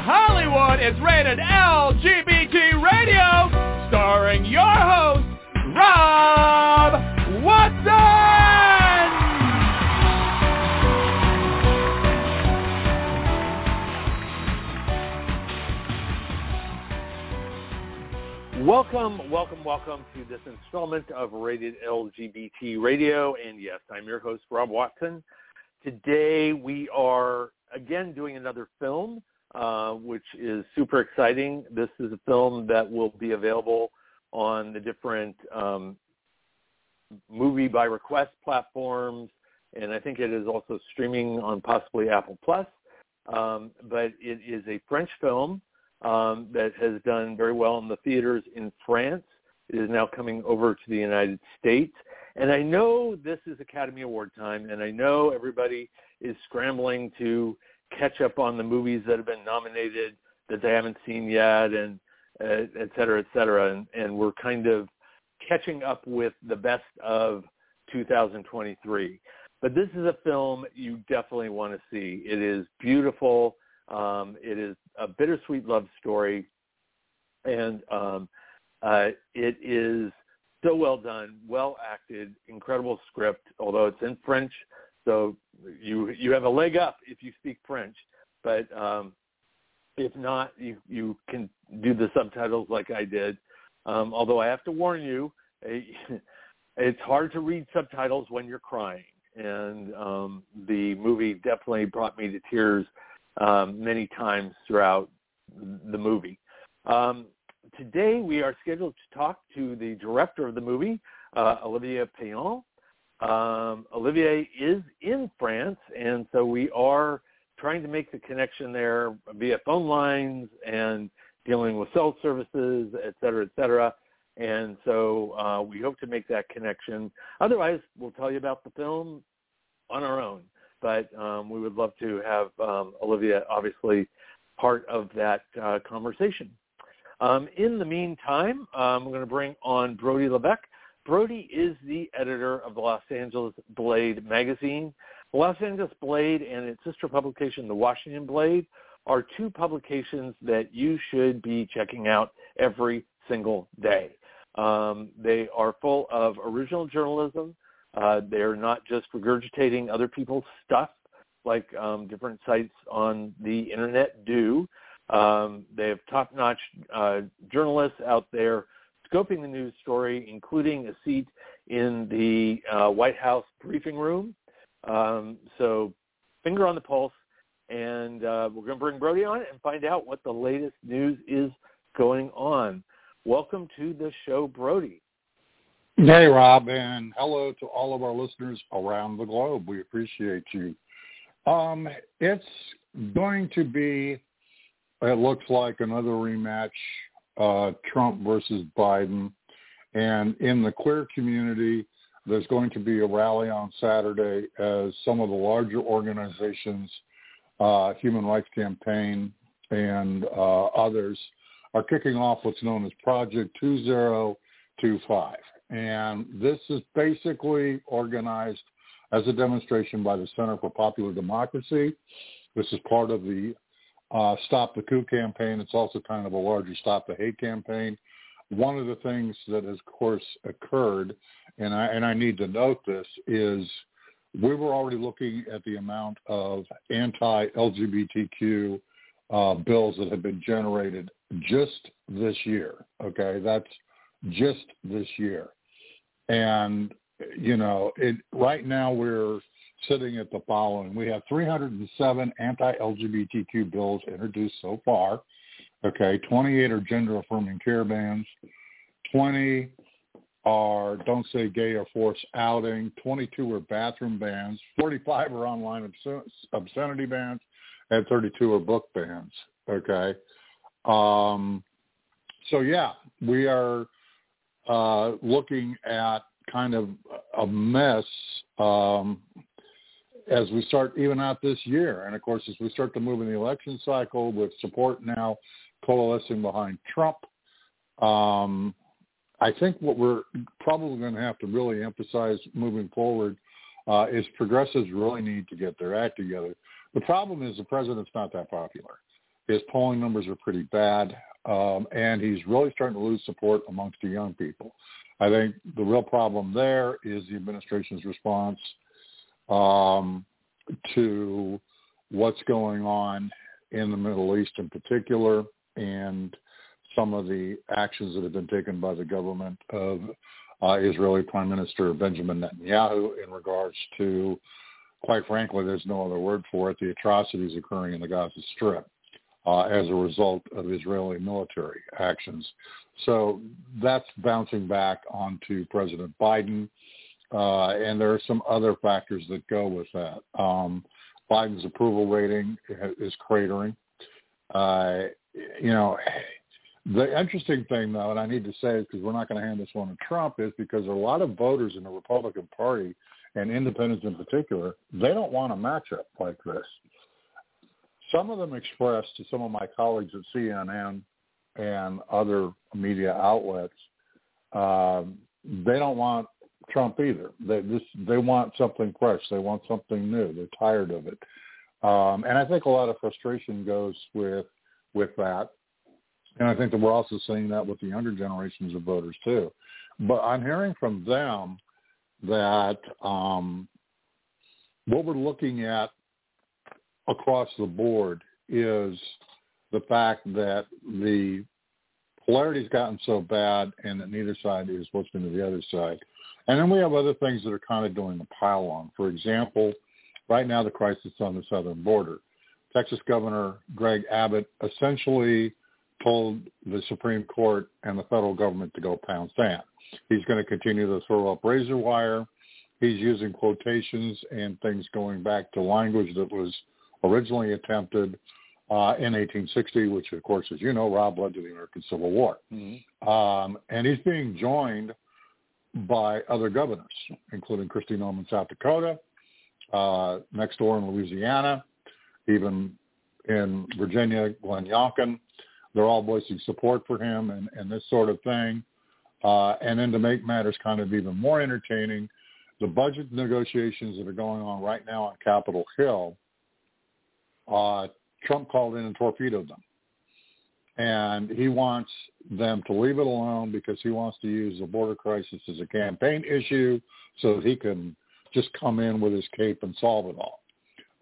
Hollywood is rated LGBT Radio, starring your host, Rob Watson! Welcome, welcome, welcome to this installment of Rated LGBT Radio. And yes, I'm your host, Rob Watson. Today we are again doing another film, uh, which is super exciting. This is a film that will be available on the different um, movie by request platforms, and I think it is also streaming on possibly Apple Plus. Um, but it is a French film um, that has done very well in the theaters in France. It is now coming over to the United States. And I know this is Academy Award time, and I know everybody is scrambling to catch up on the movies that have been nominated that they haven't seen yet, and uh, et cetera, et cetera. And, and we're kind of catching up with the best of 2023. But this is a film you definitely want to see. It is beautiful. Um, it is a bittersweet love story, and um, uh, it is so well done, well acted, incredible script. Although it's in French, so you you have a leg up if you speak French. But um, if not, you you can do the subtitles like I did. Um, although I have to warn you, it's hard to read subtitles when you're crying, and um, the movie definitely brought me to tears um, many times throughout the movie. Um, today we are scheduled to talk to the director of the movie, uh, Olivier Peyon. Um, Olivier is in France, and so we are trying to make the connection there via phone lines and dealing with cell services, et cetera, et cetera. And so uh, we hope to make that connection. Otherwise, we'll tell you about the film on our own but um, we would love to have um, Olivia obviously part of that uh, conversation. Um, in the meantime, I'm going to bring on Brody Levesque. Brody is the editor of the Los Angeles Blade magazine. The Los Angeles Blade and its sister publication, the Washington Blade, are two publications that you should be checking out every single day. Um, they are full of original journalism, uh, they're not just regurgitating other people's stuff like um, different sites on the internet do. Um, they have top-notch uh, journalists out there scoping the news story, including a seat in the uh, White House briefing room. Um, so finger on the pulse, and uh, we're going to bring Brody on and find out what the latest news is going on. Welcome to the show, Brody. Hey, Rob, and hello to all of our listeners around the globe. We appreciate you. Um, it's going to be, it looks like another rematch, uh, Trump versus Biden. And in the queer community, there's going to be a rally on Saturday as some of the larger organizations, uh, Human Rights Campaign and uh, others, are kicking off what's known as Project 2025. And this is basically organized as a demonstration by the Center for Popular Democracy. This is part of the uh, Stop the Coup campaign. It's also kind of a larger Stop the Hate campaign. One of the things that, has, of course, occurred, and I, and I need to note this, is we were already looking at the amount of anti-LGBTQ uh, bills that have been generated just this year. Okay, that's just this year. And, you know, it, right now we're sitting at the following. We have 307 anti-LGBTQ bills introduced so far. Okay, 28 are gender-affirming care bans. 20 are don't say gay or forced outing. 22 are bathroom bans. 45 are online obscenity bans. And 32 are book bans. Okay. Um, so yeah, we are uh, looking at kind of a mess um, as we start even out this year. And of course, as we start to move in the election cycle with support now coalescing behind Trump, um, I think what we're probably going to have to really emphasize moving forward uh, is progressives really need to get their act together. The problem is the president's not that popular. His polling numbers are pretty bad, um, and he's really starting to lose support amongst the young people. I think the real problem there is the administration's response um, to what's going on in the Middle East in particular, and some of the actions that have been taken by the government of uh, Israeli Prime Minister Benjamin Netanyahu in regards to, quite frankly, there's no other word for it, the atrocities occurring in the Gaza Strip uh, as a result of Israeli military actions. So that's bouncing back onto President Biden. Uh, and there are some other factors that go with that. Um, Biden's approval rating is cratering. Uh, you know, the interesting thing, though, and I need to say it because we're not going to hand this one to Trump, is because a lot of voters in the Republican Party and independents in particular, they don't want a matchup like this. Some of them expressed to some of my colleagues at CNN and other media outlets, um, they don't want Trump either. They just they want something fresh. They want something new. They're tired of it, um, and I think a lot of frustration goes with with that. And I think that we're also seeing that with the younger generations of voters too. But I'm hearing from them that um, what we're looking at across the board is the fact that the polarity's gotten so bad and that neither side is listening to the other side. And then we have other things that are kind of doing the pile on. For example, right now the crisis on the southern border. Texas Governor Greg Abbott essentially told the Supreme Court and the federal government to go pound sand. He's going to continue to throw up razor wire. He's using quotations and things going back to language that was originally attempted uh, in 1860, which, of course, as you know, Rob led to the American Civil War. Mm-hmm. Um, and he's being joined by other governors, including Kristi Noem in South Dakota, uh, next door in Louisiana, even in Virginia, Glenn Youngkin. They're all voicing support for him and, and this sort of thing. Uh, and then to make matters kind of even more entertaining, the budget negotiations that are going on right now on Capitol Hill, uh, Trump called in and torpedoed them. And he wants them to leave it alone because he wants to use the border crisis as a campaign issue so that he can just come in with his cape and solve it all.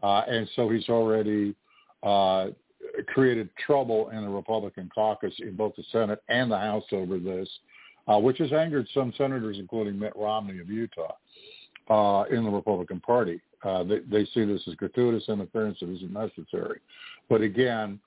Uh, and so he's already uh, created trouble in the Republican caucus in both the Senate and the House over this, uh, which has angered some senators, including Mitt Romney of Utah, uh, in the Republican Party. Uh, they, they see this as gratuitous interference that isn't necessary. But again,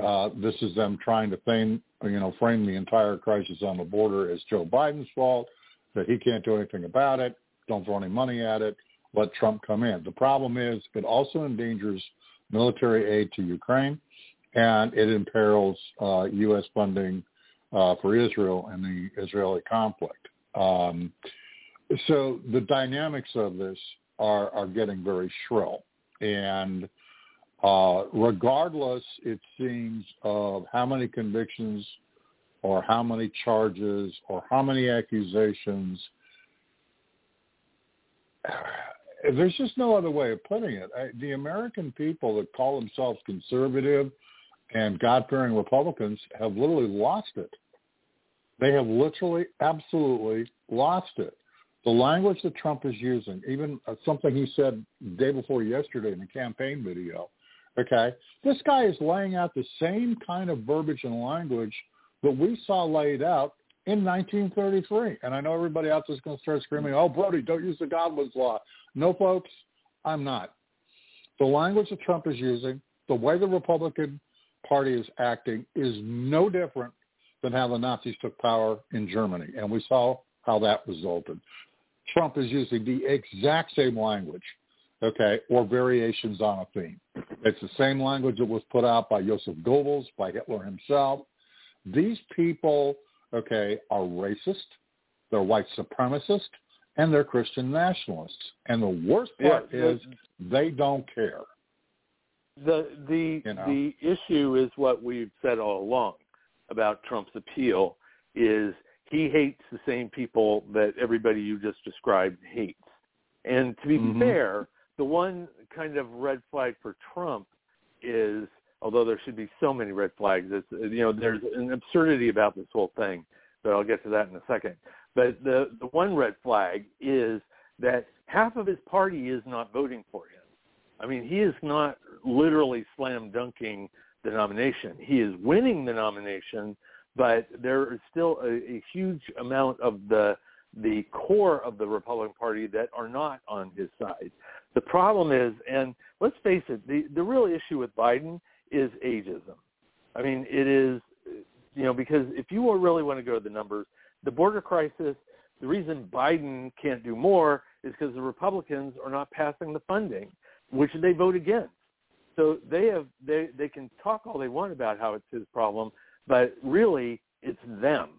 uh, this is them trying to frame, you know, frame the entire crisis on the border as Joe Biden's fault, that he can't do anything about it, don't throw any money at it, let Trump come in. The problem is it also endangers military aid to Ukraine and it imperils uh, U.S. funding uh, for Israel and the Israeli conflict. Um, so the dynamics of this are, are getting very shrill. And uh, regardless, it seems, of how many convictions or how many charges or how many accusations, there's just no other way of putting it. I, the American people that call themselves conservative and God-fearing Republicans have literally lost it. They have literally, absolutely lost it. The language that Trump is using, even uh, something he said day before yesterday in a campaign video, okay, this guy is laying out the same kind of verbiage and language that we saw laid out in 1933. And I know everybody out there is going to start screaming, oh, Brody, don't use the Godwin's Law. No, folks, I'm not. The language that Trump is using, the way the Republican party is acting is no different than how the Nazis took power in Germany. And we saw how that resulted. Trump is using the exact same language, okay, or variations on a theme. It's the same language that was put out by Joseph Goebbels, by Hitler himself. These people, okay, are racist, they're white supremacist, and they're Christian nationalists. And the worst part yeah, is they don't care the the you know? the issue is what we've said all along about Trump's appeal is he hates the same people that everybody you just described hates. And to be mm-hmm. fair, the one kind of red flag for Trump is although there should be so many red flags. It's you know there's an absurdity about this whole thing, but I'll get to that in a second. But the the one red flag is that half of his party is not voting for him. I mean, he is not literally slam dunking the nomination. He is winning the nomination, but there is still a, a huge amount of the the core of the Republican Party that are not on his side. The problem is, and let's face it, the the real issue with Biden is ageism. I mean, it is, you know, because if you really want to go to the numbers, the border crisis, the reason Biden can't do more is because the Republicans are not passing the funding, which they vote against. So they have they they can talk all they want about how it's his problem, but really it's them.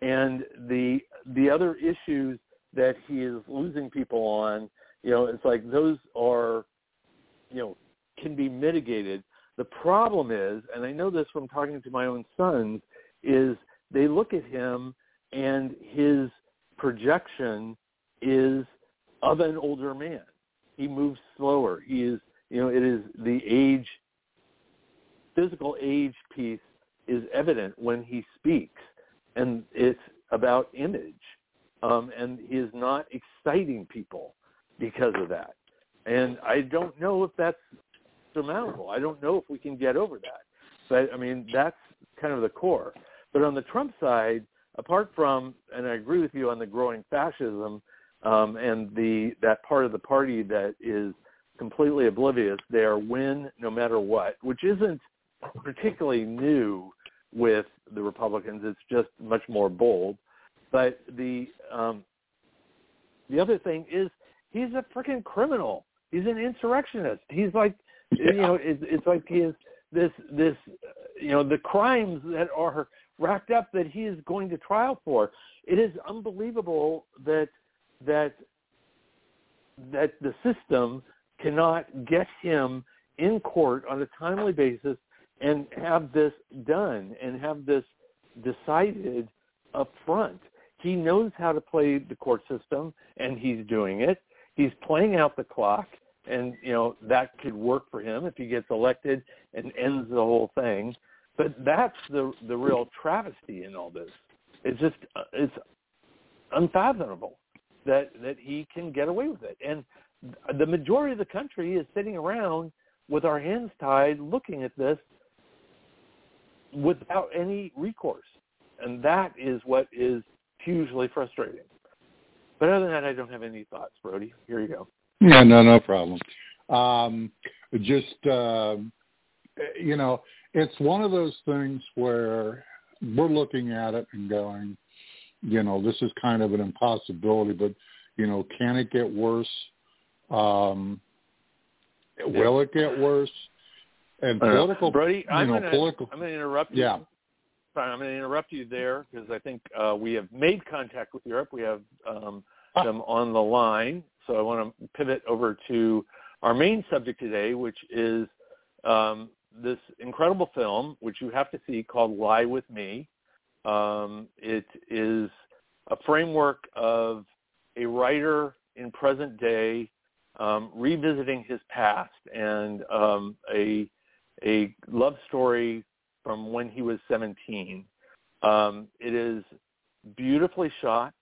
And the the other issues that he is losing people on, you know, it's like those are, you know, can be mitigated. The problem is, and I know this from talking to my own sons, is they look at him and his projection is of an older man. He moves slower. He is, you know, it is the age, physical age piece is evident when he speaks, and it's about image. Um, and he is not exciting people because of that. And I don't know if that's surmountable. I don't know if we can get over that. But I mean, that's kind of the core. But on the Trump side, apart from, and I agree with you on the growing fascism um, and the that part of the party that is completely oblivious, they are win no matter what, which isn't particularly new with the Republicans. It's just much more bold. But the um, the other thing is he's a freaking criminal. He's an insurrectionist. He's like, you know, it's, it's like he is this this you know the crimes that are racked up that he is going to trial for. It is unbelievable that that that the system cannot get him in court on a timely basis and have this done and have this decided up front. He knows how to play the court system and he's doing it. He's playing out the clock and you know that could work for him if he gets elected and ends the whole thing. But that's the the real travesty in all this. It's just uh, it's unfathomable that that he can get away with it. And the majority of the country is sitting around with our hands tied, looking at this without any recourse, and that is what is hugely frustrating. But other than that, I don't have any thoughts, Brody. Here you go. Yeah, no, no problem. Um, just uh, you know, it's one of those things where we're looking at it and going, you know, this is kind of an impossibility, but you know, can it get worse? Um, will it get worse? And political, Brody, I'm you know, gonna, political. I'm going to interrupt you. Yeah. Sorry, I'm going to interrupt you there because I think uh, we have made contact with Europe. We have um, Ah. them on the line, so I want to pivot over to our main subject today, which is um, this incredible film, which you have to see, called Lie with Me. Um, it is a framework of a writer in present day um, revisiting his past and um, a a love story from when he was 17. Um, it is beautifully shot,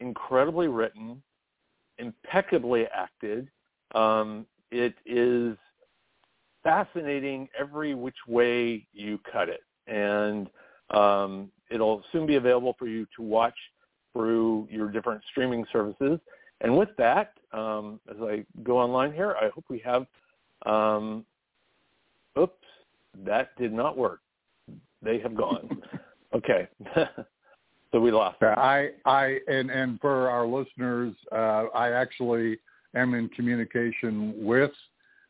incredibly written, impeccably acted. Um, it is fascinating every which way you cut it, and um, it'll soon be available for you to watch through your different streaming services. And with that, um, as I go online here, I hope we have. Um, oops, that did not work. They have gone. okay, so we lost. Yeah, I, I, and and for our listeners, uh, I actually am in communication with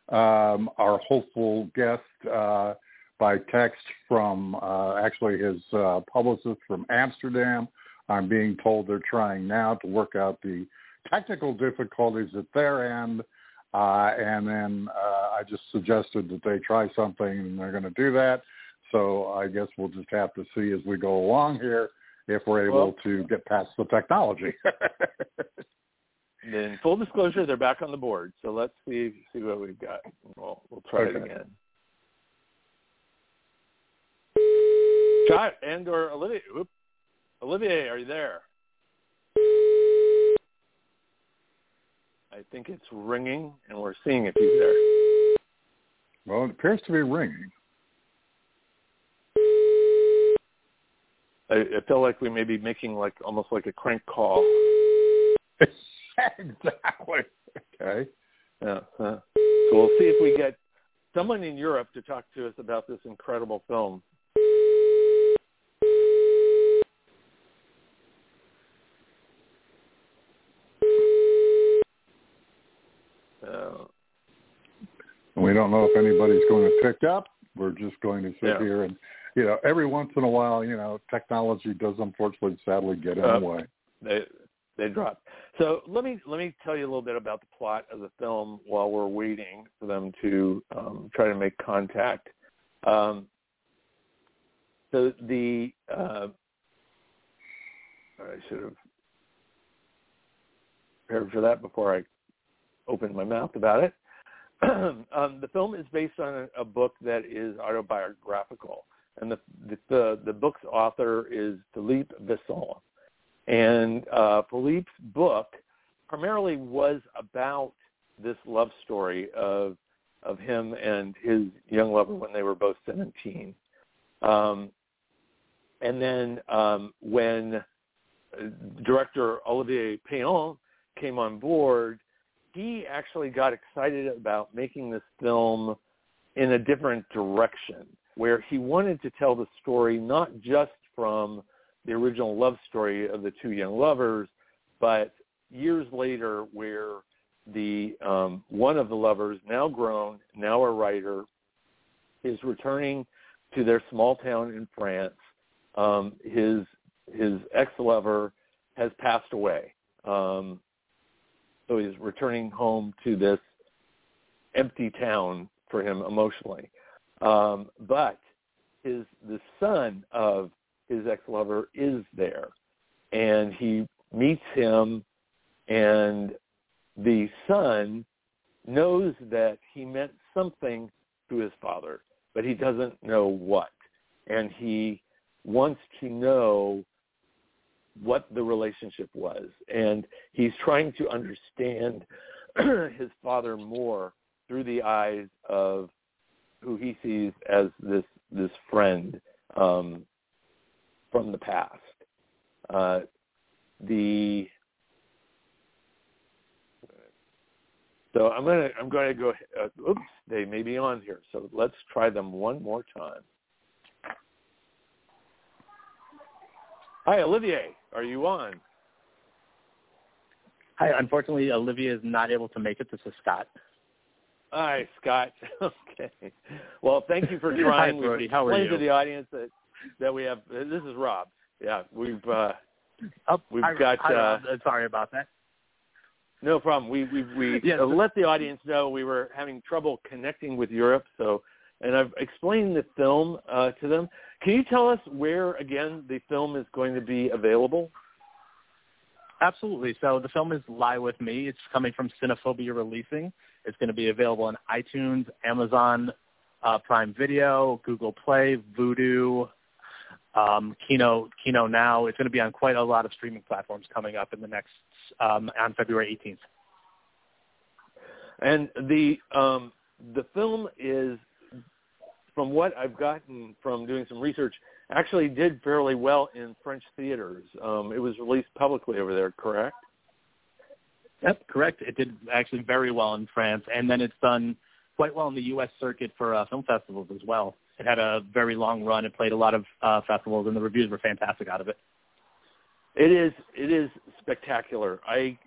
um, our hopeful guest uh, by text from uh, actually his uh, publicist from Amsterdam. I'm being told they're trying now to work out the technical difficulties at their end. Uh, and then uh, I just suggested that they try something, and they're going to do that. So I guess we'll just have to see as we go along here if we're able Well- to get past the technology. In full disclosure, they're back on the board. So let's see see what we've got. We'll we'll try it again. Scott and or Olivier. Oop. Olivier, are you there? I think it's ringing, and we're seeing if he's there. Well, it appears to be ringing. I, I feel like we may be making like almost like a crank call. exactly. Okay. Yeah. Uh, so we'll see if we get someone in Europe to talk to us about this incredible film. Uh, we don't know if anybody's going to pick up. We're just going to sit Yeah. here and, you know, every once in a while, you know, technology does unfortunately, sadly, get in Uh, the way. they they dropped. So let me let me tell you a little bit about the plot of the film while we're waiting for them to um, try to make contact. Um, so the uh, I should have prepared for that before I opened my mouth about it. um, the film is based on a, a book that is autobiographical, and the the the, book's author is Philippe Besson. And uh, Philippe's book primarily was about this love story of of him and his young lover when they were both 17. Um, and then um, when uh, director Olivier Peyon came on board, he actually got excited about making this film in a different direction, where he wanted to tell the story not just from the original love story of the two young lovers, but years later where the um, one of the lovers, now grown, now a writer, is returning to their small town in France. Um, his his ex-lover has passed away, um, so he's returning home to this empty town for him emotionally. Um, but his the son of his ex-lover is there and he meets him and the son knows that he meant something to his father but he doesn't know what. And he wants to know what the relationship was. And he's trying to understand his father more through the eyes of who he sees as this this friend um, from the past. Uh, the so I'm gonna I'm gonna go. Uh, oops, they may be on here. So let's try them one more time. Hi, Olivier. Are you on? Hi. Unfortunately, Olivia is not able to make it. This is Scott. Hi, Scott. okay. Well, thank you for Hi, trying. Brody. We've How are you? to the audience that that we have. This is Rob. Yeah, we've uh, Oh, We've hi, got, Hi, uh, Uh, Sorry about that. No problem. We we we Yes. uh, let the audience know we were having trouble connecting with Europe. So, and I've explained the film uh, to them. Can you tell us where again the film is going to be available? Absolutely. So the film is Lie With Me. It's coming from Cinephobia Releasing. It's going to be available on iTunes, Amazon uh, Prime Video, Google Play, Vudu, um, Kino, Kino Now. It's going to be on quite a lot of streaming platforms coming up in the next um, on February 18th. And the um, the film is, from what I've gotten from doing some research, actually did fairly well in French theaters. Um, it was released publicly over there, correct? Yep, correct. It did actually very well in France, and then it's done quite well in the U.S. circuit for uh, film festivals as well. It had a very long run. It played a lot of uh, festivals, and the reviews were fantastic out of it. It is it is spectacular. I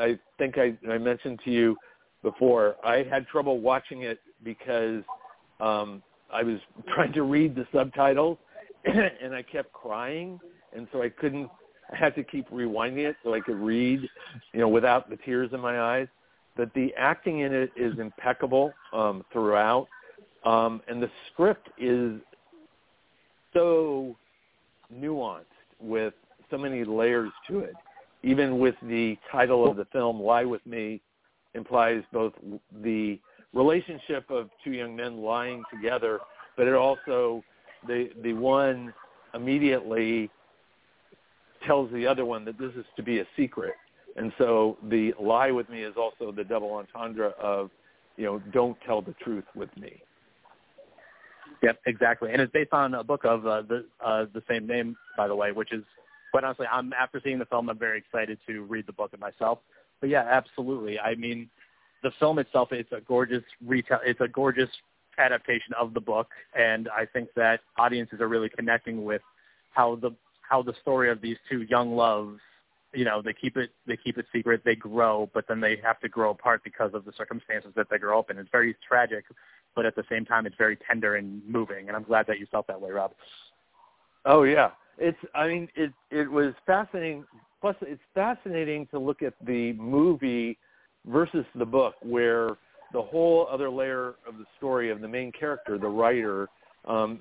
I think I, I mentioned to you before I had trouble watching it because um, I was trying to read the subtitles and I kept crying, and so I couldn't. I had to keep rewinding it so I could read, you know, without the tears in my eyes. But the acting in it is impeccable um, throughout, um, and the script is so nuanced with so many layers to it. Even with the title of the film, "Lie with Me," implies both the relationship of two young men lying together, but it also the the one immediately tells the other one that this is to be a secret. And so the lie with me is also the double entendre of, you know, don't tell the truth with me. Yep, exactly. And it's based on a book of uh, the uh, the same name, by the way, which is quite honestly, I'm after seeing the film, I'm very excited to read the book of myself. But yeah, absolutely. I mean, the film itself, is a gorgeous retail, it's a gorgeous adaptation of the book, and I think that audiences are really connecting with how the how the story of these two young loves you know they keep it they keep it secret they grow but then they have to grow apart because of the circumstances that they grow up in. It's very tragic but at the same time it's very tender and moving and i'm glad that you felt that way rob. Oh yeah. It's i mean it it was fascinating plus it's fascinating to look at the movie versus the book where the whole other layer of the story of the main character the writer um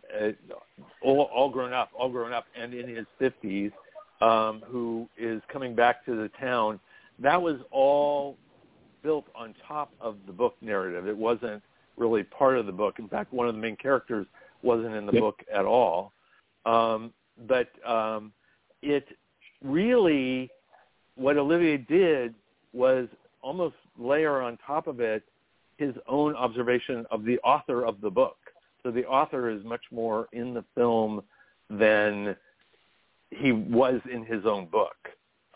all, all grown up all grown up and in his fifties um, who is coming back to the town. That was all built on top of the book narrative. It wasn't really part of the book. In fact, one of the main characters wasn't in the yep. book at all. Um, but um, it really, what Olivier did was almost layer on top of it his own observation of the author of the book. So the author is much more in the film than he was in his own book,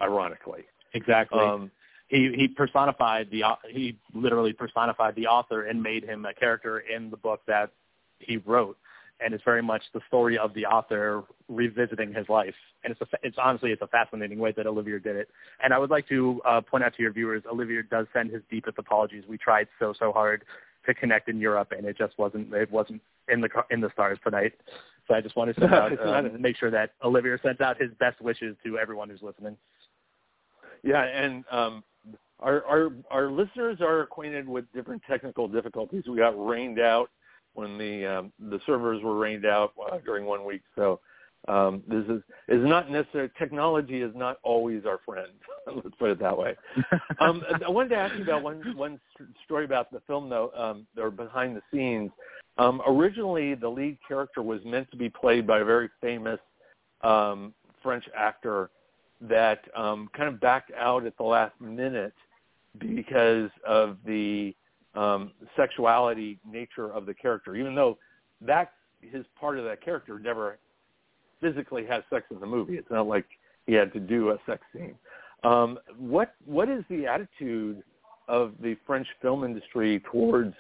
ironically. Exactly. Um, he he personified the he literally personified the author and made him a character in the book that he wrote, and it's very much the story of the author revisiting his life. And it's a, it's honestly it's a fascinating way that Olivier did it. And I would like to uh, point out to your viewers, Olivier does send his deepest apologies. We tried so so hard to connect in Europe, and it just wasn't it wasn't in the in the stars tonight. So I just wanted to out, um, make sure that Olivier sends out his best wishes to everyone who's listening. Yeah, and um, our, our our listeners are acquainted with different technical difficulties. We got rained out when the um, the servers were rained out uh, during one week. So um, this is is not necessarily technology is not always our friend. Let's put it that way. um, I wanted to ask you about one one story about the film though, um, or behind the scenes. Um, originally, the lead character was meant to be played by a very famous um, French actor that um, kind of backed out at the last minute because of the um, sexuality nature of the character. Even though that his part of that character never physically has sex in the movie. It's not like he had to do a sex scene. Um, what what is the attitude of the French film industry towards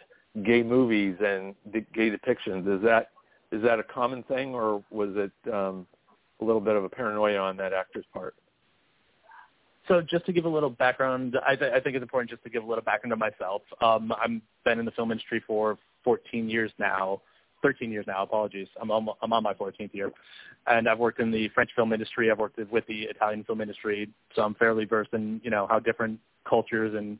gay movies and the gay depictions. Is that is that a common thing, or was it um, a little bit of a paranoia on that actor's part? So just to give a little background, I, th- I think it's important just to give a little background to myself. Um, I've been in the film industry for 14 years now, 13 years now. Apologies, I'm on, I'm on my 14th year, and I've worked in the French film industry. I've worked with the Italian film industry, so I'm fairly versed in you know how different cultures and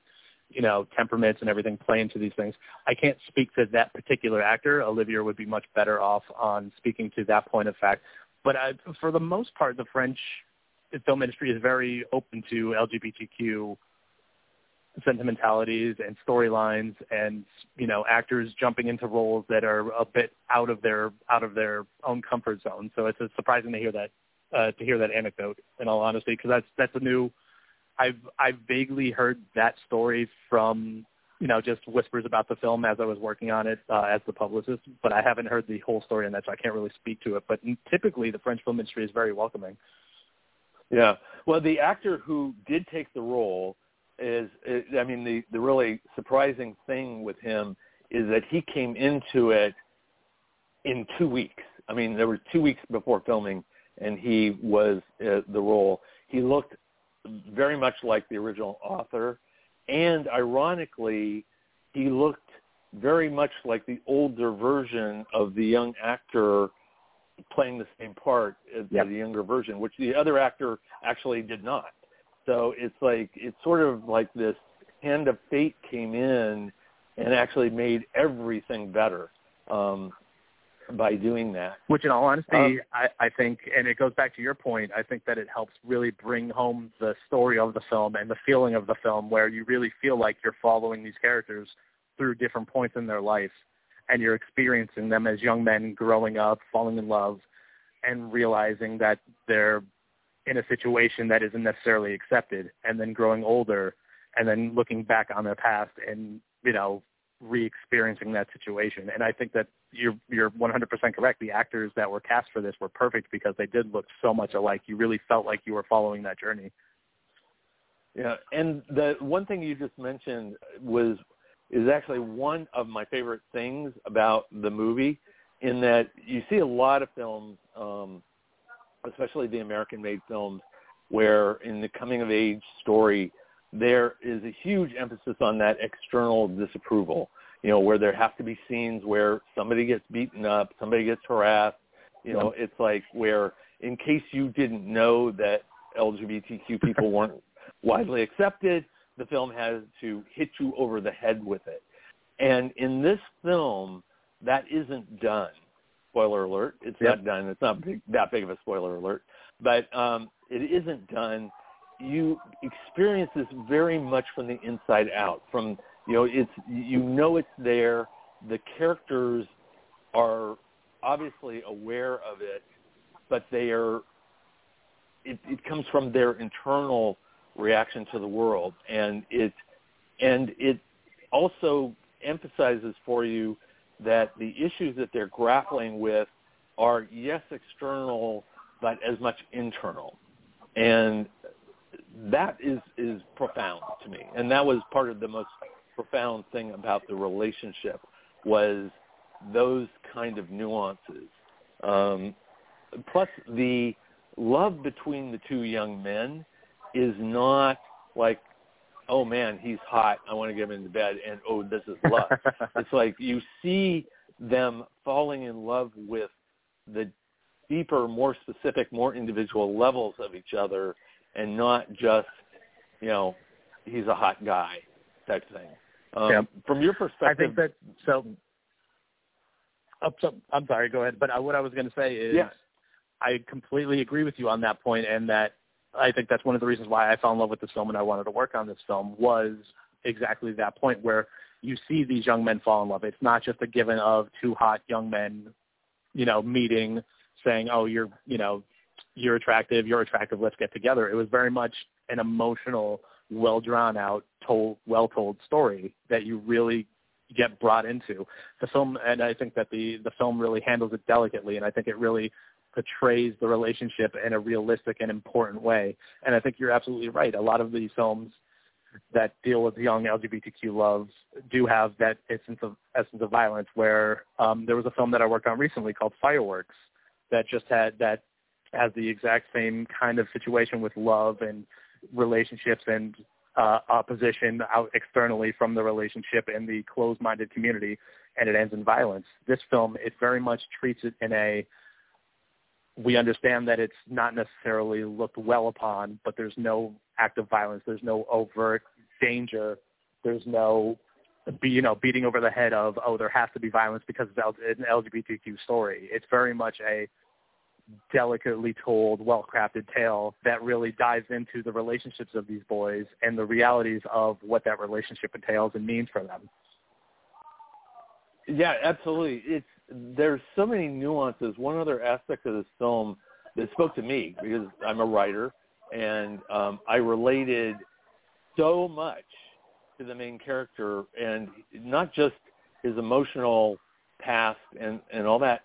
you know, temperaments and everything play into these things. I can't speak to that particular actor. Olivier would be much better off on speaking to that point of fact. But I, for the most part, the French film industry is very open to LGBTQ sentimentalities and storylines and you know actors jumping into roles that are a bit out of their out of their own comfort zone so it's, surprising to hear that uh, to hear that anecdote in all honesty because that's that's a new I've I've vaguely heard that story from you know just whispers about the film as I was working on it uh, as the publicist, but I haven't heard the whole story on that, so I can't really speak to it. But typically, the French film industry is very welcoming. Yeah, well, the actor who did take the role is, is I mean, the the really surprising thing with him is that he came into it in two weeks. I mean, there were two weeks before filming, and he was uh, the role. He looked very much like the original author, and ironically, he looked very much like the older version of the young actor playing the same part as yep. the younger version, which the other actor actually did not. So it's like it's sort of like this hand of fate came in and actually made everything better. Um, by doing that. Which, in all honesty, um, I, I think, and it goes back to your point, I think that it helps really bring home the story of the film and the feeling of the film, where you really feel like you're following these characters through different points in their life, and you're experiencing them as young men growing up, falling in love, and realizing that they're in a situation that isn't necessarily accepted and then growing older and then looking back on their past and you know re-experiencing that situation. And i think that you're you're 100% correct. The actors that were cast for this were perfect because they did look so much alike. You really felt like you were following that journey. Yeah and the one thing you just mentioned was is actually one of my favorite things about the movie in that you see a lot of films um especially the American made films where in the coming of age story there is a huge emphasis on that external disapproval you know where there have to be scenes where somebody gets beaten up somebody gets harassed. You know it's like where in case you didn't know that lgbtq people weren't widely accepted the film has to hit you over the head with it. And in this film that isn't done spoiler alert. It's yep. not done. It's not big, that big of a spoiler alert, but um, it isn't done. You experience this very much from the inside out. From you know, it's you know it's there. The characters are obviously aware of it, but they are. It, it comes from their internal reaction to the world, and it and it also emphasizes for you that the issues that they're grappling with are yes external but as much internal. And that is is profound to me. And that was part of the most profound thing about the relationship was those kind of nuances. Um, plus the love between the two young men is not like oh man, he's hot. I want to get him into bed. And oh, this is love. it's like you see them falling in love with the deeper, more specific, more individual levels of each other, and not just you know he's a hot guy type thing. Um, yeah. From your perspective, I think that so. Oh, so I'm sorry. Go ahead. But uh, what I was going to say is, yeah. I completely agree with you on that point, and that I think that's one of the reasons why I fell in love with this film and I wanted to work on this film was exactly that point where you see these young men fall in love. It's not just a given of two hot young men, you know, meeting, saying, "Oh, you're, you know, you're attractive, you're attractive, let's get together." It was very much an emotional, well drawn out, told, well told story that you really get brought into the film, and I think that the the film really handles it delicately, and I think it really portrays the relationship in a realistic and important way. And I think you're absolutely right. A lot of these films that deal with young LGBTQ loves do have that essence of essence of violence. Where um, there was a film that I worked on recently called Fireworks that just had that has the exact same kind of situation with love and relationships and uh, opposition out externally from the relationship and the closed-minded community, and it ends in violence. This film, it very much treats it in a we understand that it's not necessarily looked well upon, but there's no act of violence. There's no overt danger. There's no, you know, beating over the head of, oh, there has to be violence because it's an LGBTQ story. It's very much a delicately told, well-crafted tale that really dives into the relationships of these boys and the realities of what that relationship entails and means for them. Yeah, absolutely. It's there's so many nuances. One other aspect of this film that spoke to me because I'm a writer and um, I related so much to the main character and not just his emotional past and, and all that,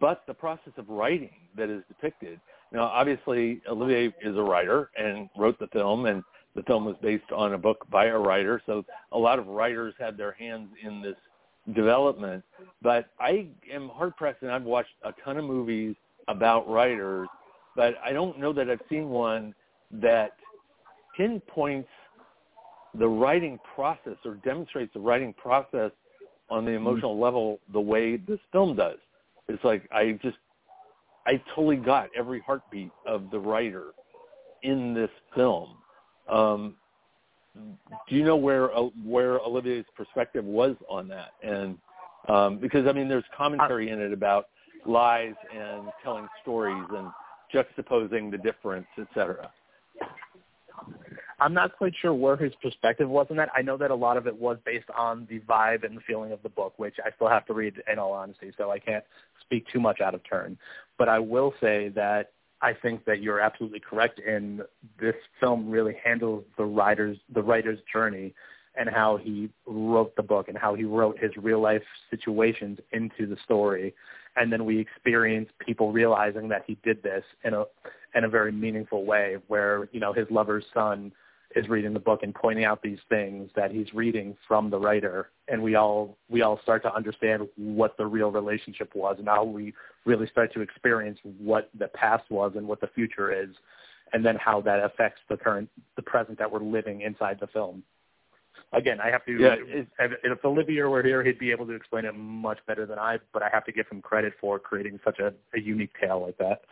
but the process of writing that is depicted. Now, obviously, Olivier is a writer and wrote the film, and the film was based on a book by a writer. So a lot of writers had their hands in this development. But I am hard pressed, and I've watched a ton of movies about writers, but I don't know that I've seen one that pinpoints the writing process or demonstrates the writing process on the emotional mm-hmm. level the way this film does. It's like I just I totally got every heartbeat of the writer in this film. Um, do you know where uh, where Olivier's perspective was on that? And um, because I mean, there's commentary in it about lies and telling stories and juxtaposing the difference, et cetera. I'm not quite sure where his perspective was on that. I know that a lot of it was based on the vibe and the feeling of the book, which I still have to read in all honesty, so I can't speak too much out of turn. But I will say that I think that you're absolutely correct in this film really handles the writer's the writer's journey and how he wrote the book and how he wrote his real life situations into the story. And then we experience people realizing that he did this in a in a very meaningful way where you know his lover's son is reading the book and pointing out these things that he's reading from the writer and we all we all start to understand what the real relationship was and how we really start to experience what the past was and what the future is and then how that affects the current the present that we're living inside the film again, I have to. Yeah, if, if Olivier were here, he'd be able to explain it much better than I. But I have to give him credit for creating such a, a unique tale like that.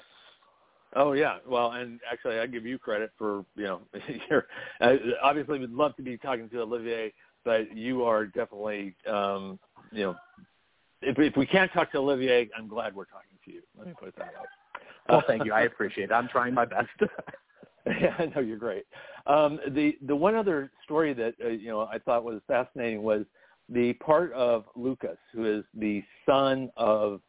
Oh yeah, well, and actually, I give you credit for you know, you're obviously would love to be talking to Olivier, but you are definitely um, you know, if if we can't talk to Olivier, I'm glad we're talking to you. Let me put it that way. Well, thank you. I appreciate it. I'm trying my best. yeah, I know you're great. Um, the the one other story that uh, you know I thought was fascinating was the part of Lucas, who is the son of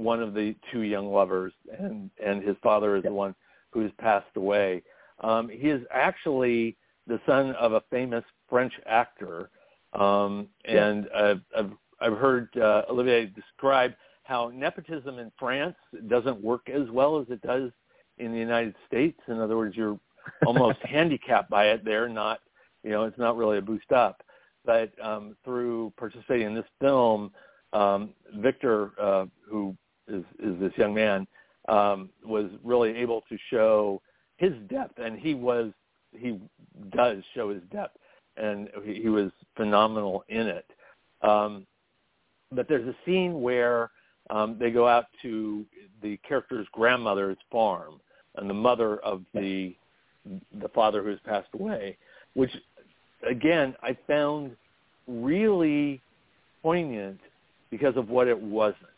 one of the two young lovers, and and his father is the one who has passed away. Um, he is actually the son of a famous French actor, um, and uh, I've I've heard uh, Olivier describe how nepotism in France doesn't work as well as it does in the United States. In other words, you're almost handicapped by it. They're not, you know, it's not really a boost up. But um, through participating in this film, um, Victor, uh, who is, is this young man, um, was really able to show his depth, and he was he does show his depth, and he, he was phenomenal in it. Um, but there's a scene where um, they go out to the character's grandmother's farm, and the mother of the the father who has passed away, which again I found really poignant because of what it wasn't.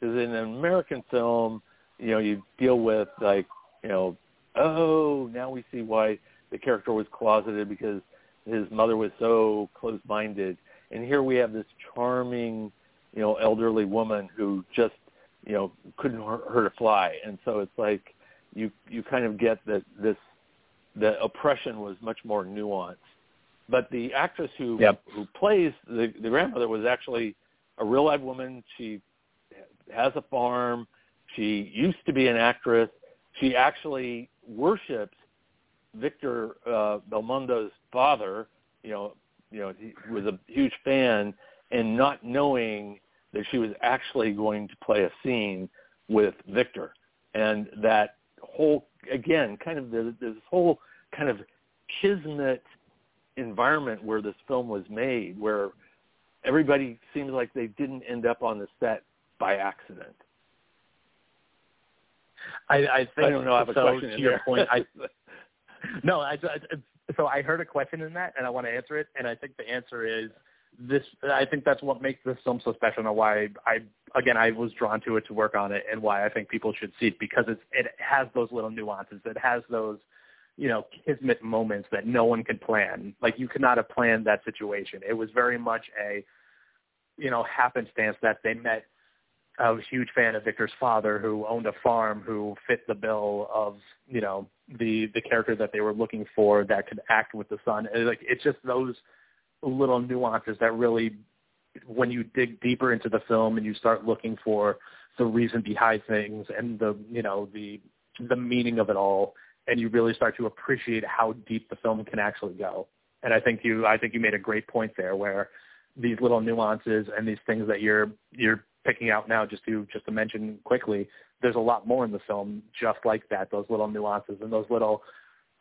Because in an American film, you know, you deal with like, you know, oh, now we see why the character was closeted because his mother was so close-minded, and here we have this charming, you know, elderly woman who just, you know, couldn't hurt a fly, and so it's like you you kind of get that this the oppression was much more nuanced. But the actress who yep. who plays the, the grandmother was actually a real live woman. She has a farm. She used to be an actress. She actually worships Victor uh, Belmondo's father. You know, you know, he was a huge fan, and not knowing that she was actually going to play a scene with Victor, and that whole again kind of this, this whole kind of kismet environment where this film was made, where everybody seems like they didn't end up on the set by accident. I, I think I don't know. I have a so question to your there. point. I, no, I, I, so I heard a question in that, and I want to answer it. And I think the answer is this. I think that's what makes this film so special, and why I again I was drawn to it to work on it, and why I think people should see it because it's it has those little nuances. It has those you know, kismet moments that no one could plan. Like you could not have planned that situation. It was very much a, you know, happenstance that they met a huge fan of Victor's father who owned a farm who fit the bill of, you know, the the character that they were looking for that could act with the son. And like it's just those little nuances that really when you dig deeper into the film and you start looking for the reason behind things and the you know the the meaning of it all and you really start to appreciate how deep the film can actually go. And I think you I think you made a great point there where these little nuances and these things that you're you're picking out now just to just to mention quickly, there's a lot more in the film just like that, those little nuances and those little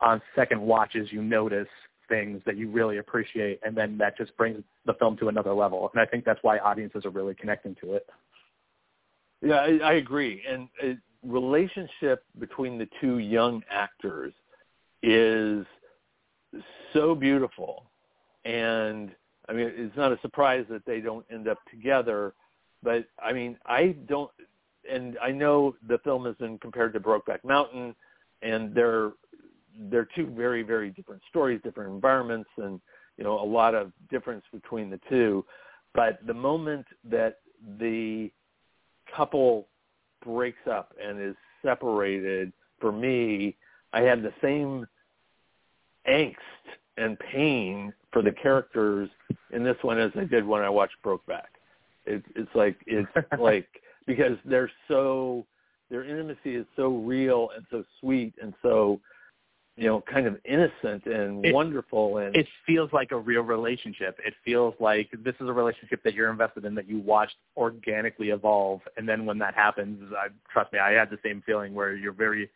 on second watches you notice things that you really appreciate and then that just brings the film to another level. And I think that's why audiences are really connecting to it. Yeah, I, I agree. And it, relationship between the two young actors is so beautiful and I mean it's not a surprise that they don't end up together but I mean I don't and I know the film has been compared to Brokeback Mountain and they're they're two very very different stories, different environments, and you know a lot of difference between the two. But the moment that the couple breaks up and is separated, for me, I had the same angst and pain for the characters in this one as I did when I watched Brokeback. It's it's like it's like because they're so their intimacy is so real and so sweet and so you know kind of innocent and It- wonderful and it feels like a real relationship. It feels like this is a relationship that you're invested in that you watched organically evolve. And then when that happens, I, trust me, I had the same feeling where you're very,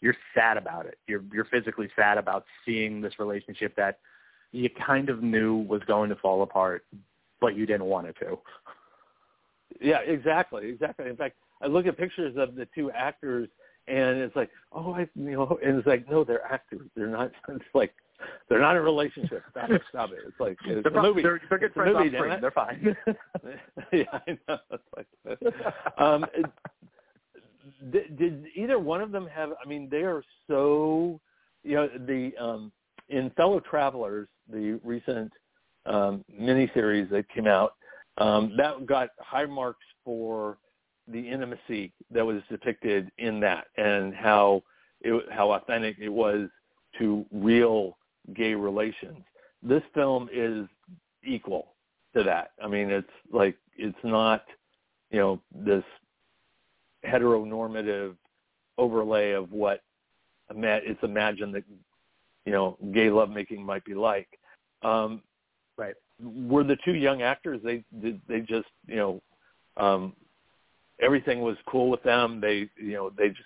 you're sad about it. You're you're physically sad about seeing this relationship that you kind of knew was going to fall apart, but you didn't want it to. Yeah, exactly, exactly. In fact, I look at pictures of the two actors, and it's like, oh, I, you know, and it's like, no, they're actors. They're not. It's like they're not in a relationship. Stop it, stop it. It's like it's They're, a pro- movie. they're, they're good friends movie, off damn screen. it. They're fine. yeah, I know. It's like, um, did, did either one of them have? I mean, they are so. You know, the um, in Fellow Travelers, the recent um, miniseries that came out, um, that got high marks for the intimacy that was depicted in that, and how it, how authentic it was to real gay relations. This film is equal to that. I mean, it's like it's not, you know, this heteronormative overlay of what it's imagined that you know gay lovemaking might be like. Um, Right. Were the two young actors? They. They just you know, um, everything was cool with them. They you know they just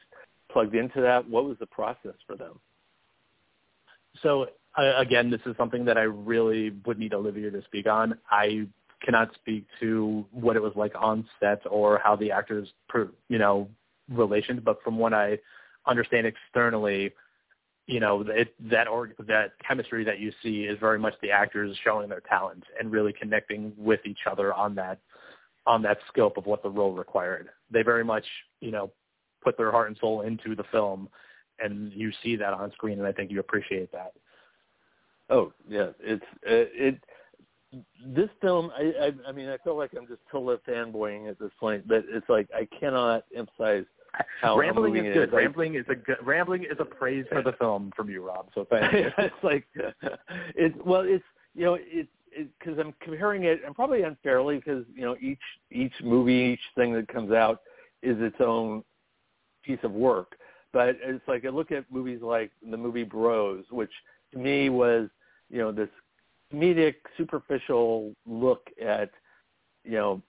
plugged into that. What was the process for them? So uh, again, this is something that I really would need Olivier to speak on. I cannot speak to what it was like on set or how the actors, per, you know, relations. But from what I understand externally, you know, it, that or that chemistry that you see is very much the actors showing their talent and really connecting with each other on that on that scope of what the role required. They very much, you know, put their heart and soul into the film, and you see that on screen, and I think you appreciate that. Oh yeah, it's uh, it. This film, I, I, I mean, I feel like I'm just totally fanboying at this point, but it's like I cannot emphasize how rambling is good. is. Rambling is a good. Rambling is a praise for the film from you, Rob. So thank you. it's like it's well, it's you know, it's because I'm comparing it, and probably unfairly, because you know, each each movie, each thing that comes out is its own piece of work. But it's like I look at movies like the movie Bros, which to me was you know this comedic, superficial look at you know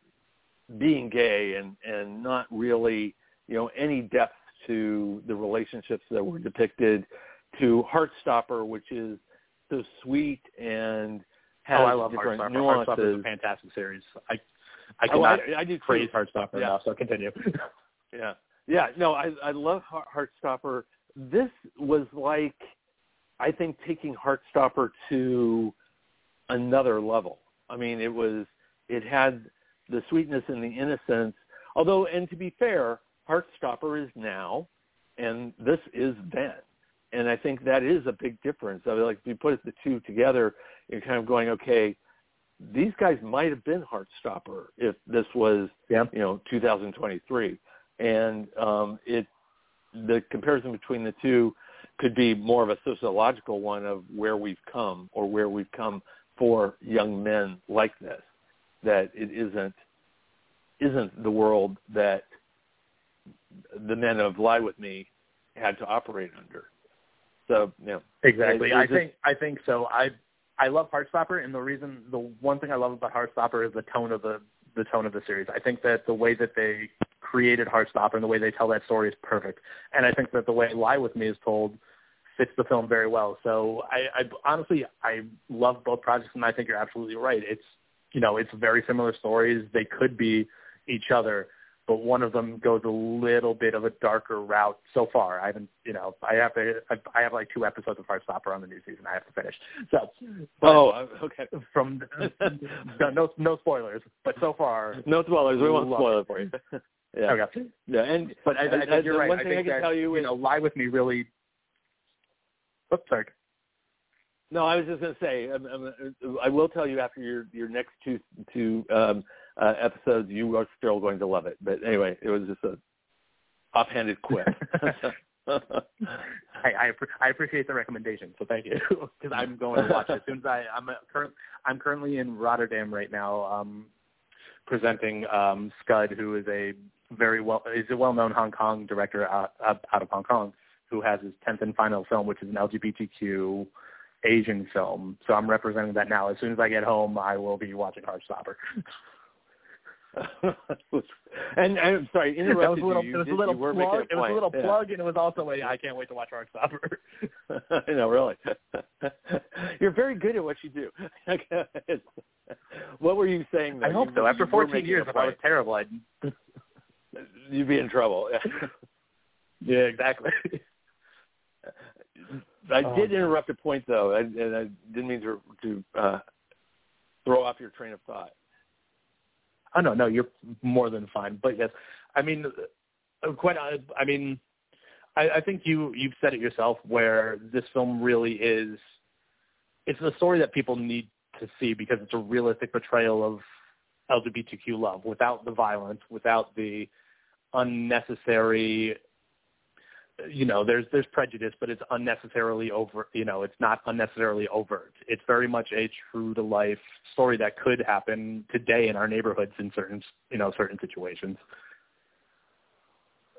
being gay and and not really you know any depth to the relationships that were depicted to Heartstopper, which is so sweet and has oh, I love different Heartstopper. nuances. Heartstopper is a fantastic series. I I Oh, I, cannot I do too. Heartstopper Yeah. enough. So continue. Yeah, yeah. No, I I love Heartstopper. This was like, I think taking Heartstopper to another level. I mean, it was it had the sweetness and the innocence. Although, and to be fair, Heartstopper is now, and this is then. And I think that is a big difference. I mean, like if you put the two together, you're kind of going, okay, these guys might have been Heartstopper if this was Yeah. you know 2023 and um it the comparison between the two could be more of a sociological one of where we've come or where we've come for young men like this that it isn't isn't the world that the men of lie with me had to operate under so yeah, Exactly. It- I just- think I think so. I I love Heartstopper, and the reason the one thing I love about Heartstopper is the tone of the the tone of the series. I think that the way that they created Heartstopper and the way they tell that story is perfect, and I think that the way Lie with Me is told fits the film very well. So I, I honestly I love both projects, and I think you're absolutely right. It's you know it's very similar stories. They could be each other, but one of them goes a little bit of a darker route so far. I haven't, you know, I have to, I I have like two episodes of Heartstopper on the new season. I have to finish. So, oh uh, okay from no, no no spoilers, but so far, no spoilers we won't spoil it for you yeah okay. yeah and But I, I I- think you're right. one I thing I think can that, tell you is- know, Lie with Me really. Oops, sorry. No, I was just going to say, I'm, I'm, I will tell you after your your next two two um, uh, episodes, you are still going to love it. But anyway, it was just a offhanded quip. I I, I appreciate the recommendation, so thank you. Because I'm going to watch it as soon as I I'm a, current I'm currently in Rotterdam right now, um, presenting um, Scud, who is a very well is a well known Hong Kong director out, out of Hong Kong, who has his tenth and final film, which is an LGBTQ Asian film. So I'm representing that now. As soon as I get home, I will be watching Heartstopper. and I'm sorry, interrupted little, you. It was a little plug. It was a little yeah. plug, and it was also a I can't wait to watch Heartstopper. I know, really. You're very good at what you do. what were you saying? Though? I hope you, so. After 14 years, if I was terrible, I'd you'd be in trouble. yeah, exactly. I Oh, did interrupt a point though, and and I didn't mean to to uh, throw off your train of thought. Oh no, no, you're more than fine. But yes, I mean, uh, quite. uh, I mean, I, I think you you've said it yourself. Where this film really is, it's a story that people need to see because it's a realistic portrayal of LGBTQ love without the violence, without the unnecessary. You know, there's there's prejudice, but it's unnecessarily over. You know, it's not unnecessarily overt. It's very much a true to life story that could happen today in our neighborhoods in certain you know certain situations.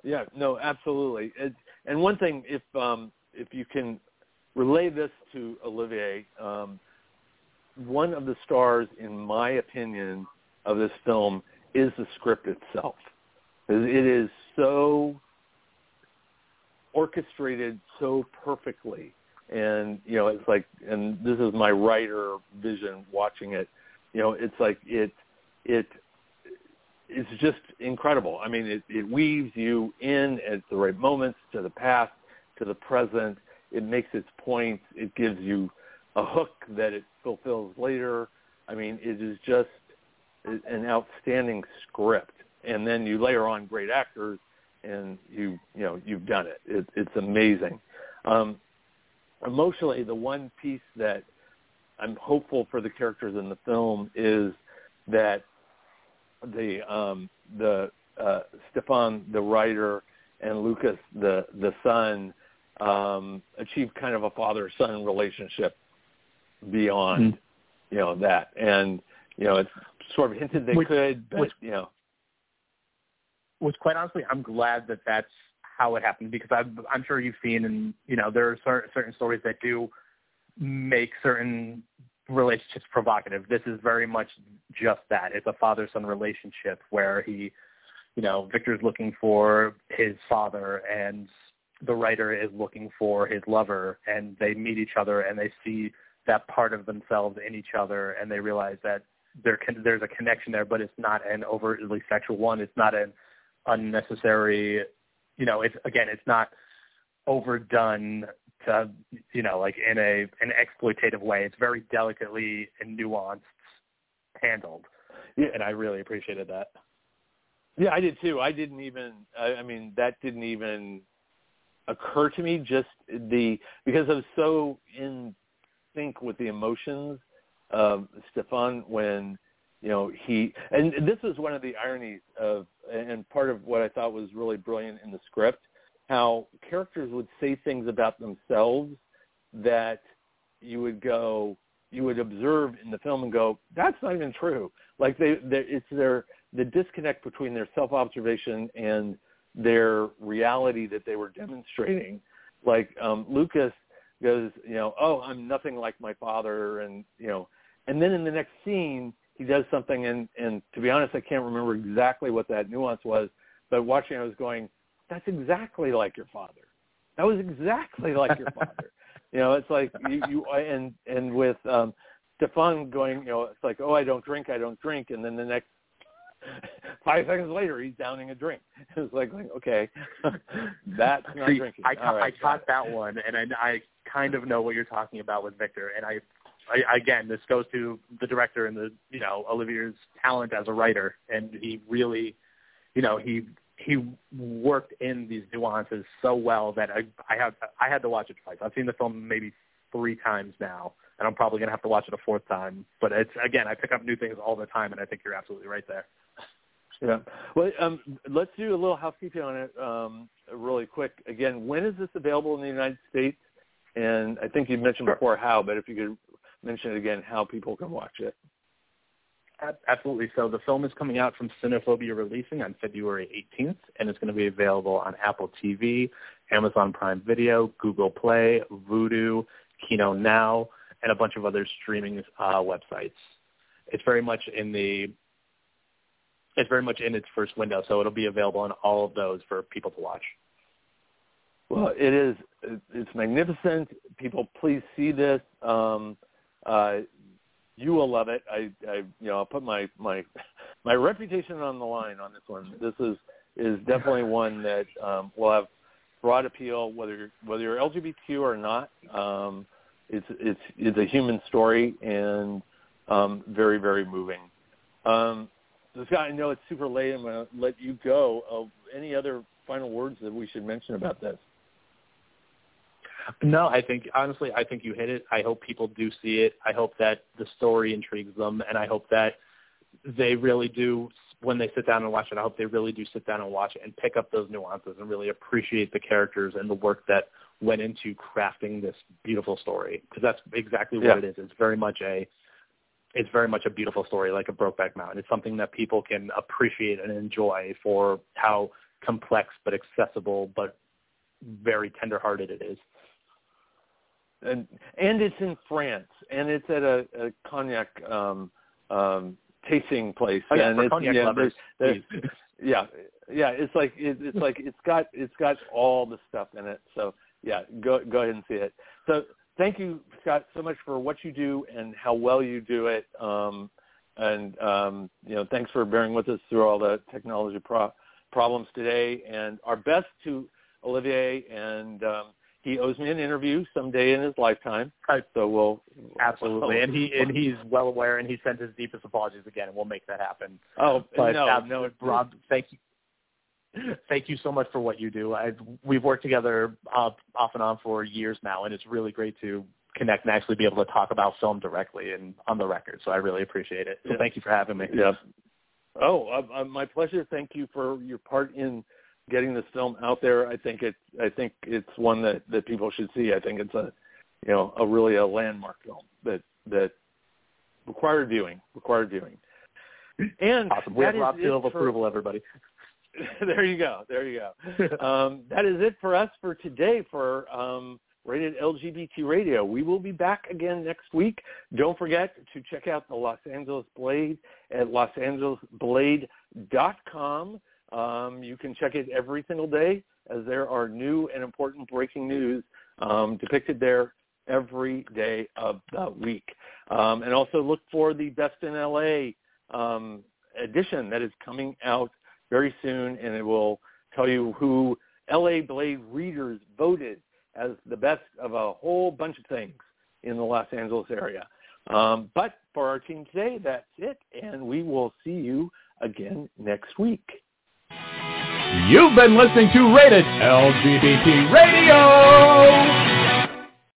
Yeah, no, absolutely. It, and one thing, if um, if you can relay this to Olivier, um, one of the stars, in my opinion, of this film is the script itself. It is so orchestrated so perfectly, and you know, it's like, and this is my writer vision watching it. You know, it's like it it it's just incredible. I mean, it, it weaves you in at the right moments to the past, to the present. It makes its points. It gives you a hook that it fulfills later. I mean, it is just an outstanding script. And then you layer on great actors, and you you know you've done it. it it's amazing. Um, emotionally, the one piece that I'm hopeful for the characters in the film is that the um the uh Stéphane the writer and Lucas the the son um achieve kind of a father son relationship beyond Mm. you know that and you know it's sort of hinted they Which- could but which- you know which quite honestly, I'm glad that that's how it happened because I'm, I'm sure you've seen, and you know, there are certain, certain stories that do make certain relationships provocative. This is very much just that. It's a father-son relationship where he, you know, Victor's looking for his father and the writer is looking for his lover and they meet each other and they see that part of themselves in each other and they realize that there can, there's a connection there, but it's not an overtly sexual one. It's not an unnecessary, you know, it's again, it's not overdone to, you know, like in a an exploitative way. It's very delicately and nuanced handled, yeah, and I really appreciated that. yeah I did too I didn't even I, I mean that didn't even occur to me just the because I was so in sync with the emotions of Stéphane when you know he and this is one of the ironies of and part of what I thought was really brilliant in the script how characters would say things about themselves that you would go you would observe in the film and go that's not even true. Like they it's their the disconnect between their self observation and their reality that they were demonstrating. Like um Lucas goes you know oh I'm nothing like my father and you know and then in the next scene he does something and and to be honest I can't remember exactly what that nuance was but watching I was going that's exactly like your father. That was exactly like your father. You know it's like you, you and and with um Stéphane going you know it's like oh I don't drink I don't drink and then the next five seconds later he's downing a drink. It's like, like okay that's not See, drinking. I, ca- right, I caught that one, and I, I kind of know what you're talking about with Victor. And I, I, again, this goes to the director and the, you know, Olivier's talent as a writer, and he really, you know, he he worked in these nuances so well that I I had I had to watch it twice. I've seen the film maybe three times now, and I'm probably gonna have to watch it a fourth time. But it's again, I pick up new things all the time, and I think you're absolutely right there. Yeah. Well, um, let's do a little housekeeping on it um, really quick. Again, when is this available in the United States? And I think you mentioned Sure. before how, but if you could mention it again, how people can watch it. Absolutely. So the film is coming out from Cinephobia Releasing on February 18th, and it's going to be available on Apple TV, Amazon Prime Video, Google Play, Vudu, Kino Now, and a bunch of other streaming uh, websites. It's very much in the it's very much in its first window, so it'll be available on all of those for people to watch. Well, it is. It's magnificent. People, please see this. Um, uh, you will love it. I, I, you know, I'll put my my my reputation on the line on this one. This is is definitely one that um, will have broad appeal, whether you're, whether you're LGBTQ or not. Um, it's it's it's a human story and um, very very moving. Um, so Scott, I know it's super late. I'm going to let you go. Uh, any other final words that we should mention about this? No, I think honestly, I think you hit it. I hope people do see it. I hope that the story intrigues them, and I hope that they really do when they sit down and watch it. I hope they really do sit down and watch it and pick up those nuances and really appreciate the characters and the work that went into crafting this beautiful story because that's exactly what Yeah. it is. It's very much a it's very much a beautiful story like a Brokeback Mountain. It's something that people can appreciate and enjoy for how complex but accessible but very tender-hearted it is. And and it's in France, and it's at a, a cognac um, um, tasting place. Oh yeah, and it's, cognac yeah, lovers, there's- yeah, yeah. It's like it, it's like it's got it's got all the stuff in it. So yeah, go go ahead and see it. So thank you, Scott, so much for what you do and how well you do it. Um, and um, you know, thanks for bearing with us through all the technology pro- problems today. And our best to Olivier, and um, he owes me an interview someday in his lifetime. So we'll Absolutely, and he and he's well aware, and he sent his deepest apologies again, and we'll make that happen. Oh But no, um, no, Rob, thank you, thank you so much for what you do. I we've worked together uh, off and on for years now, and it's really great to connect and actually be able to talk about film directly and on the record. So I really appreciate it. So Yeah. thank you for having me. Yeah. Oh, uh, uh, my pleasure. Thank you for your part in getting this film out there. I think it's I think it's one that that people should see. I think it's a you know a really a landmark film that that required viewing, required viewing. And Awesome. We have Rob is seal of approval, everybody. there you go. There you go. um, that is it for us for today for um, Rated LGBT Radio. We will be back again next week. Don't forget to check out the Los Angeles Blade at losangelesblade.com. Um, you can check it every single day as there are new and important breaking news um, depicted there every day of the week. Um, and also look for the Best in LA um, edition that is coming out very soon, and it will tell you who LA Blade readers voted as the best of a whole bunch of things in the Los Angeles area. Um, but for our team today, that's it, and we will see you again next week. You've been listening to Rated LGBT Radio.